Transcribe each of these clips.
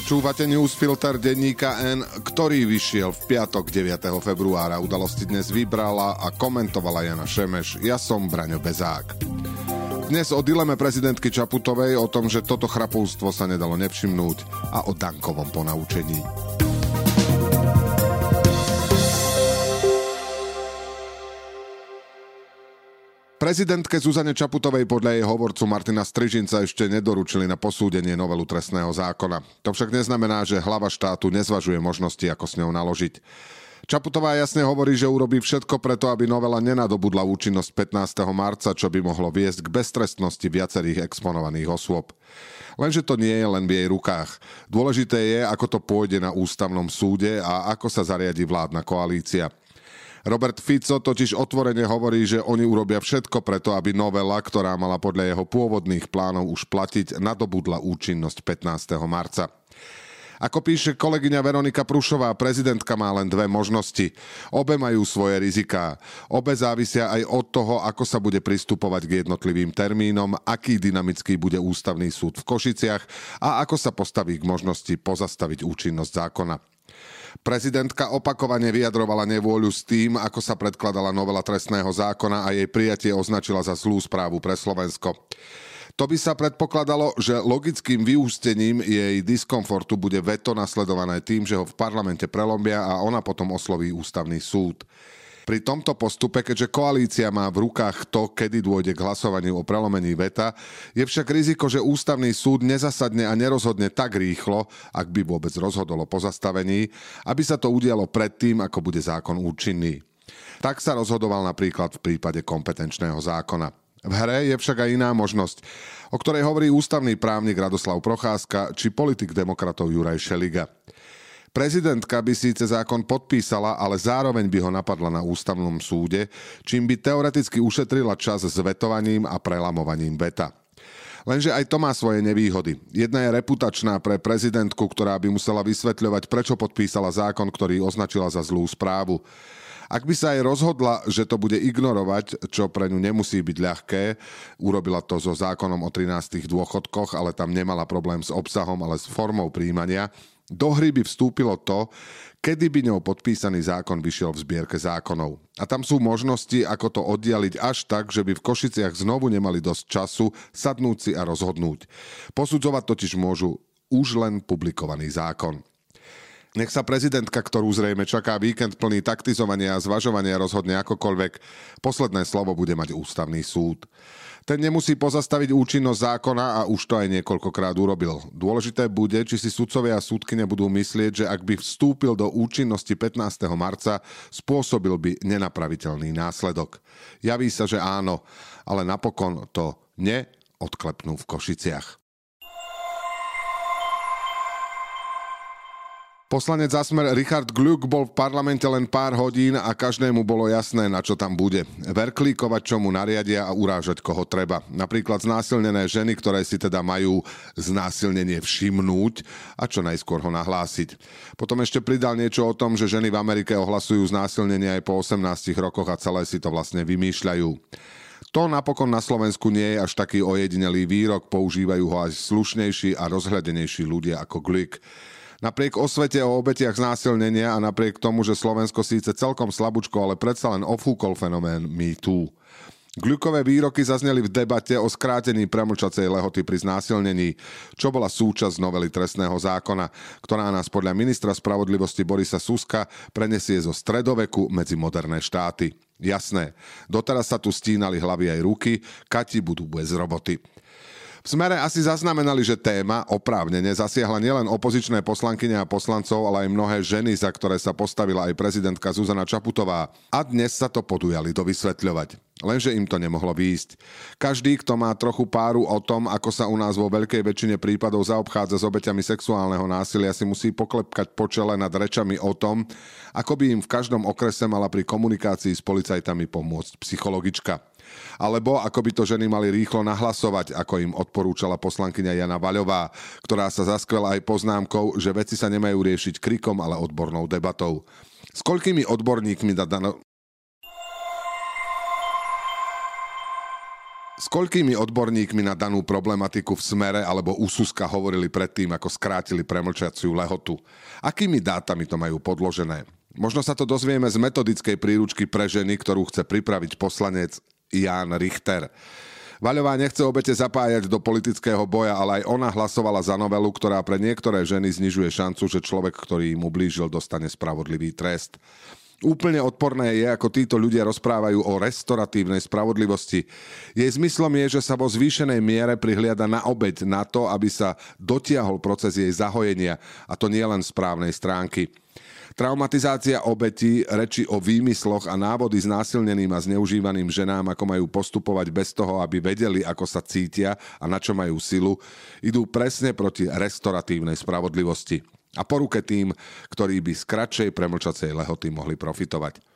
Počúvate newsfilter denníka N, ktorý vyšiel v piatok 9. februára. Udalosti dnes vybrala a komentovala Jana Šemeš. Ja som Braňo Bezák. Dnes o dileme prezidentky Čaputovej, o tom, že toto chrapústvo sa nedalo nevšimnúť a o Dankovom ponaučení. Prezidentke Zuzane Čaputovej podľa jej hovorcu Martina Strižinca ešte nedoručili na posúdenie novelu trestného zákona. To však neznamená, že hlava štátu nezvažuje možnosti, ako s ňou naložiť. Čaputová jasne hovorí, že urobí všetko preto, aby novela nenadobudla účinnosť 15. marca, čo by mohlo viesť k beztrestnosti viacerých exponovaných osôb. Lenže to nie je len v jej rukách. Dôležité je, ako to pôjde na ústavnom súde a ako sa zariadi vládna koalícia. Robert Fico totiž otvorene hovorí, že oni urobia všetko preto, aby novela, ktorá mala podľa jeho pôvodných plánov už platiť, nadobudla účinnosť 15. marca. Ako píše kolegyňa Veronika Prušová, prezidentka má len dve možnosti. Obe majú svoje riziká. Obe závisia aj od toho, ako sa bude pristupovať k jednotlivým termínom, aký dynamický bude ústavný súd v Košiciach a ako sa postaví k možnosti pozastaviť účinnosť zákona. Prezidentka opakovane vyjadrovala nevôľu s tým, ako sa predkladala novela trestného zákona a jej prijatie označila za zlú správu pre Slovensko. To by sa predpokladalo, že logickým vyústením jej diskomfortu bude veto nasledované tým, že ho v parlamente prelomia a ona potom osloví ústavný súd. Pri tomto postupe, keďže koalícia má v rukách to, kedy dôjde k hlasovaniu o prelomení veta, je však riziko, že ústavný súd nezasadne a nerozhodne tak rýchlo, ak by vôbec rozhodol pozastavení, aby sa to udialo predtým, ako bude zákon účinný. Tak sa rozhodoval napríklad v prípade kompetenčného zákona. V hre je však aj iná možnosť, o ktorej hovorí ústavný právnik Radoslav Procházka či politik demokratov Juraj Šeliga. Prezidentka by síce zákon podpísala, ale zároveň by ho napadla na ústavnom súde, čím by teoreticky ušetrila čas s vetovaním a prelamovaním veta. Lenže aj to má svoje nevýhody. Jedna je reputačná pre prezidentku, ktorá by musela vysvetľovať, prečo podpísala zákon, ktorý označila za zlú správu. Ak by sa aj rozhodla, že to bude ignorovať, čo pre ňu nemusí byť ľahké, urobila to so zákonom o 13 dôchodkoch, ale tam nemala problém s obsahom, ale s formou príjmania, do hry by vstúpilo to, kedy by ňou podpísaný zákon vyšiel v zbierke zákonov. A tam sú možnosti, ako to oddialiť až tak, že by v Košiciach znovu nemali dosť času sadnúť si a rozhodnúť. Posudzovať totiž môžu už len publikovaný zákon. Nech sa prezidentka, ktorú zrejme čaká víkend plný taktizovania a zvažovania rozhodne akokoľvek, posledné slovo bude mať ústavný súd. Ten nemusí pozastaviť účinnosť zákona a už to aj niekoľkokrát urobil. Dôležité bude, či si sudcovia a súdkyne budú myslieť, že ak by vstúpil do účinnosti 15. marca, spôsobil by nenapraviteľný následok. Javí sa, že áno, ale napokon to neodklepnú v Košiciach. Poslanec Zasmer Richard Gluck bol v parlamente len pár hodín a každému bolo jasné, na čo tam bude. Verklíkovať, čo mu nariadia a urážať, koho treba. Napríklad znásilnené ženy, ktoré si teda majú znásilnenie všimnúť a čo najskôr ho nahlásiť. Potom ešte pridal niečo o tom, že ženy v Amerike ohlasujú znásilnenie aj po 18 rokoch a celé si to vlastne vymýšľajú. To napokon na Slovensku nie je až taký ojedinelý výrok, používajú ho aj slušnejší a rozhľadenejší ľudia ako Glick. Napriek osvete o obetiach znásilnenia a napriek tomu, že Slovensko síce celkom slabúčko, ale predsa len ofúkol fenomén MeToo. Gľukové výroky zazneli v debate o skrátení premlčacej lehoty pri znásilnení, čo bola súčasť novely trestného zákona, ktorá nás podľa ministra spravodlivosti Borisa Suska prenesie zo stredoveku medzi moderné štáty. Jasné, doteraz sa tu stínali hlavy aj ruky, kati budú bez roboty. V smere asi zaznamenali, že téma oprávnene zasiahla nielen opozičné poslankyne a poslancov, ale aj mnohé ženy, za ktoré sa postavila aj prezidentka Zuzana Čaputová. A dnes sa to podujali dovysvetľovať. Lenže im to nemohlo výjsť. Každý, kto má trochu páru o tom, ako sa u nás vo veľkej väčšine prípadov zaobchádza s obeťami sexuálneho násilia, si musí poklepkať po čele nad rečami o tom, ako by im v každom okrese mala pri komunikácii s policajtami pomôcť psychologička. Alebo ako by to ženy mali rýchlo nahlasovať, ako im odporúčala poslankyňa Jana Vaľová, ktorá sa zaskvela aj poznámkou, že veci sa nemajú riešiť krikom, ale odbornou debatou. S koľkými odborníkmi da, S koľkými odborníkmi na danú problematiku v smere alebo úsuska hovorili predtým, ako skrátili premlčaciu lehotu? Akými dátami to majú podložené? Možno sa to dozvieme z metodickej príručky pre ženy, ktorú chce pripraviť poslanec Jan Richter. Vaľová nechce obete zapájať do politického boja, ale aj ona hlasovala za novelu, ktorá pre niektoré ženy znižuje šancu, že človek, ktorý im ublížil, dostane spravodlivý trest. Úplne odporné je, ako títo ľudia rozprávajú o restoratívnej spravodlivosti. Jej zmyslom je, že sa vo zvýšenej miere prihliada na obeď na to, aby sa dotiahol proces jej zahojenia, a to nie len z právnej stránky. Traumatizácia obetí, reči o výmysloch a návody s násilneným a zneužívaným ženám, ako majú postupovať bez toho, aby vedeli, ako sa cítia a na čo majú silu, idú presne proti restoratívnej spravodlivosti a po ruke tým, ktorí by z kratšej premlčacej lehoty mohli profitovať.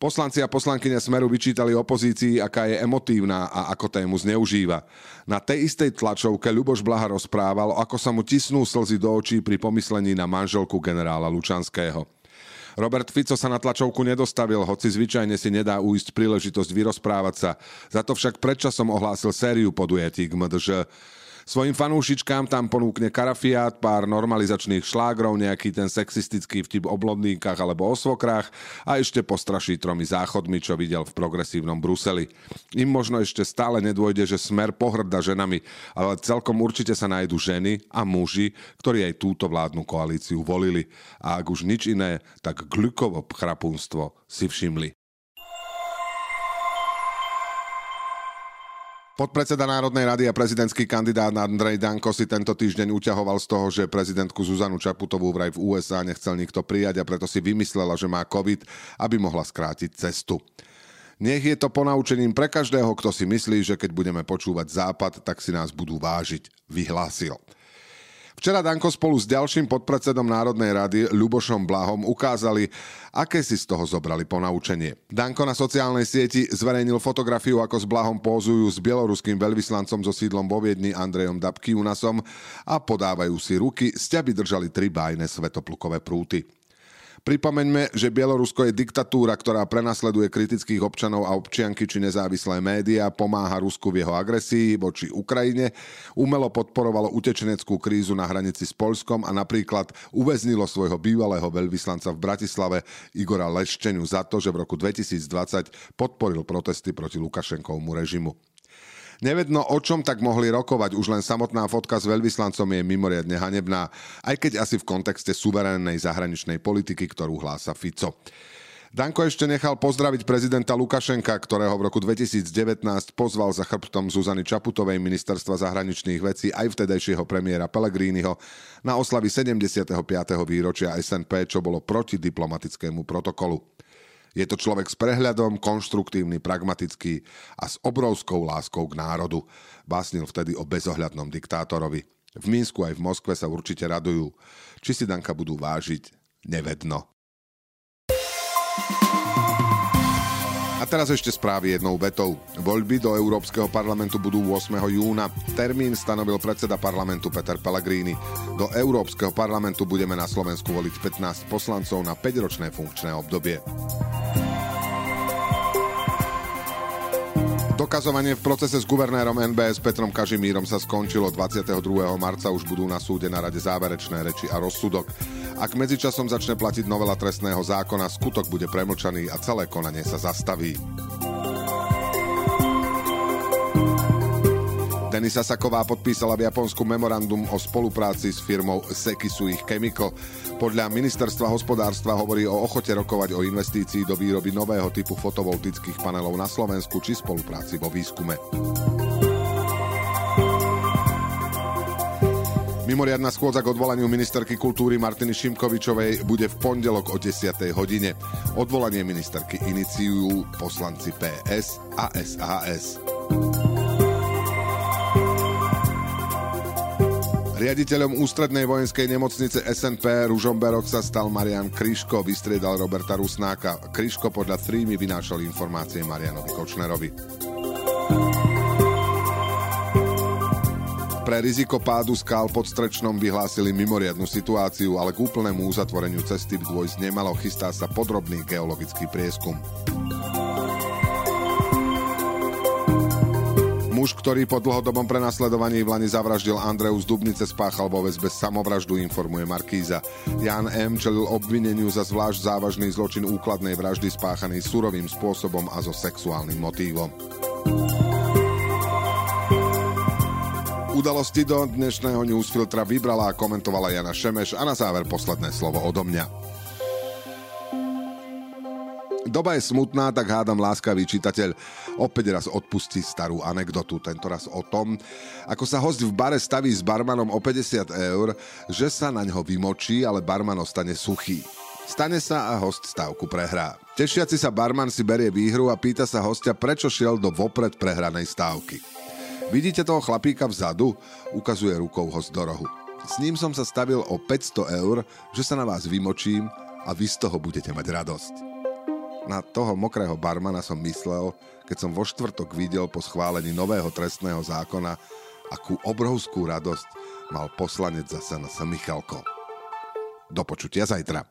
Poslanci a poslankyne Smeru vyčítali opozícii, aká je emotívna a ako tému zneužíva. Na tej istej tlačovke Ľuboš Blaha rozprával, ako sa mu tisnú slzy do očí pri pomyslení na manželku generála Lučanského. Robert Fico sa na tlačovku nedostavil, hoci zvyčajne si nedá uísť príležitosť vyrozprávať sa. Za to však predčasom ohlásil sériu podujatí k MDŽ. Svojim fanúšičkám tam ponúkne karafiát, pár normalizačných šlágrov, nejaký ten sexistický vtip o blondínkach alebo o svokrách a ešte postraší tromi záchodmi, čo videl v progresívnom Bruseli. Im možno ešte stále nedôjde, že smer pohrda ženami, ale celkom určite sa nájdu ženy a muži, ktorí aj túto vládnu koalíciu volili. A ak už nič iné, tak glukovo chrapunstvo si všimli. Podpredseda Národnej rady a prezidentský kandidát Andrej Danko si tento týždeň uťahoval z toho, že prezidentku Zuzanu Čaputovú vraj v USA nechcel nikto prijať a preto si vymyslela, že má COVID, aby mohla skrátiť cestu. Nech je to ponaučením pre každého, kto si myslí, že keď budeme počúvať západ, tak si nás budú vážiť, vyhlásil. Včera Danko spolu s ďalším podpredsedom Národnej rady Ľubošom Blahom ukázali, aké si z toho zobrali ponaučenie. Danko na sociálnej sieti zverejnil fotografiu, ako s Blahom pózujú s bieloruským veľvyslancom so sídlom vo Viedni Andrejom Dabkiunasom a podávajú si ruky, sťaby držali tri bájne svetoplukové prúty. Pripomeňme, že Bielorusko je diktatúra, ktorá prenasleduje kritických občanov a občianky či nezávislé médiá, pomáha Rusku v jeho agresii voči Ukrajine, umelo podporovalo utečeneckú krízu na hranici s Polskom a napríklad uväznilo svojho bývalého veľvyslanca v Bratislave Igora Leščeniu za to, že v roku 2020 podporil protesty proti Lukašenkovmu režimu. Nevedno, o čom tak mohli rokovať, už len samotná fotka s veľvyslancom je mimoriadne hanebná, aj keď asi v kontexte suverénnej zahraničnej politiky, ktorú hlása Fico. Danko ešte nechal pozdraviť prezidenta Lukašenka, ktorého v roku 2019 pozval za chrbtom Zuzany Čaputovej ministerstva zahraničných vecí aj vtedajšieho premiéra Pellegriniho na oslavy 75. výročia SNP, čo bolo proti diplomatickému protokolu. Je to človek s prehľadom, konštruktívny, pragmatický a s obrovskou láskou k národu. Básnil vtedy o bezohľadnom diktátorovi. V Minsku aj v Moskve sa určite radujú. Či si Danka budú vážiť, nevedno. A teraz ešte správy jednou vetou. Voľby do Európskeho parlamentu budú 8. júna. Termín stanovil predseda parlamentu Peter Pellegrini. Do Európskeho parlamentu budeme na Slovensku voliť 15 poslancov na 5-ročné funkčné obdobie. Dokazovanie v procese s guvernérom NBS Petrom Kažimírom sa skončilo 22. marca, už budú na súde na rade záverečné reči a rozsudok. Ak medzičasom začne platiť novela trestného zákona, skutok bude premlčaný a celé konanie sa zastaví. Denisa Saková podpísala v Japonsku memorandum o spolupráci s firmou Sekisuich Chemical. Podľa ministerstva hospodárstva hovorí o ochote rokovať o investícii do výroby nového typu fotovoltických panelov na Slovensku či spolupráci vo výskume. Mimoriadná schôdza k odvolaniu ministerky kultúry Martiny Šimkovičovej bude v pondelok o 10. hodine. Odvolanie ministerky iniciujú poslanci PS a SAS. Riaditeľom ústrednej vojenskej nemocnice SNP Ružomberok sa stal Marian Kryško, vystriedal Roberta Rusnáka. Kryško podľa Trímy vynášal informácie Marianovi Kočnerovi. Pre riziko pádu skál pod Strečnom vyhlásili mimoriadnu situáciu, ale k úplnému uzatvoreniu cesty by dôjsť nemalo, chystá sa podrobný geologický prieskum. Muž, ktorý po dlhodobom prenasledovaní v Lani zavraždil z Dubnice, spáchal vo väzbe samovraždu, informuje Markíza. Jan M. čelil obvineniu za zvlášť závažný zločin úkladnej vraždy spáchaný surovým spôsobom a so sexuálnym motívom. Udalosti do dnešného newsfiltra vybrala a komentovala Jana Šemeš a na záver posledné slovo odo mňa. Doba je smutná, tak hádam láskavý čitateľ opäť raz odpustí starú anekdotu, tento raz o tom, ako sa host v bare staví s barmanom o 50 eur, že sa na ňo vymočí, ale barman ostane suchý. Stane sa a host stávku prehrá. Tešiaci sa barman si berie výhru a pýta sa hostia, prečo šiel do vopred prehranej stávky. Vidíte toho chlapíka vzadu? Ukazuje rukou host do rohu. S ním som sa stavil o 500 eur, že sa na vás vymočím a vy z toho budete mať radosť. Na toho mokrého barmana som myslel, keď som vo štvrtok videl po schválení nového trestného zákona, akú obrovskú radosť mal poslanec zase na Michalko. Do počutia zajtra.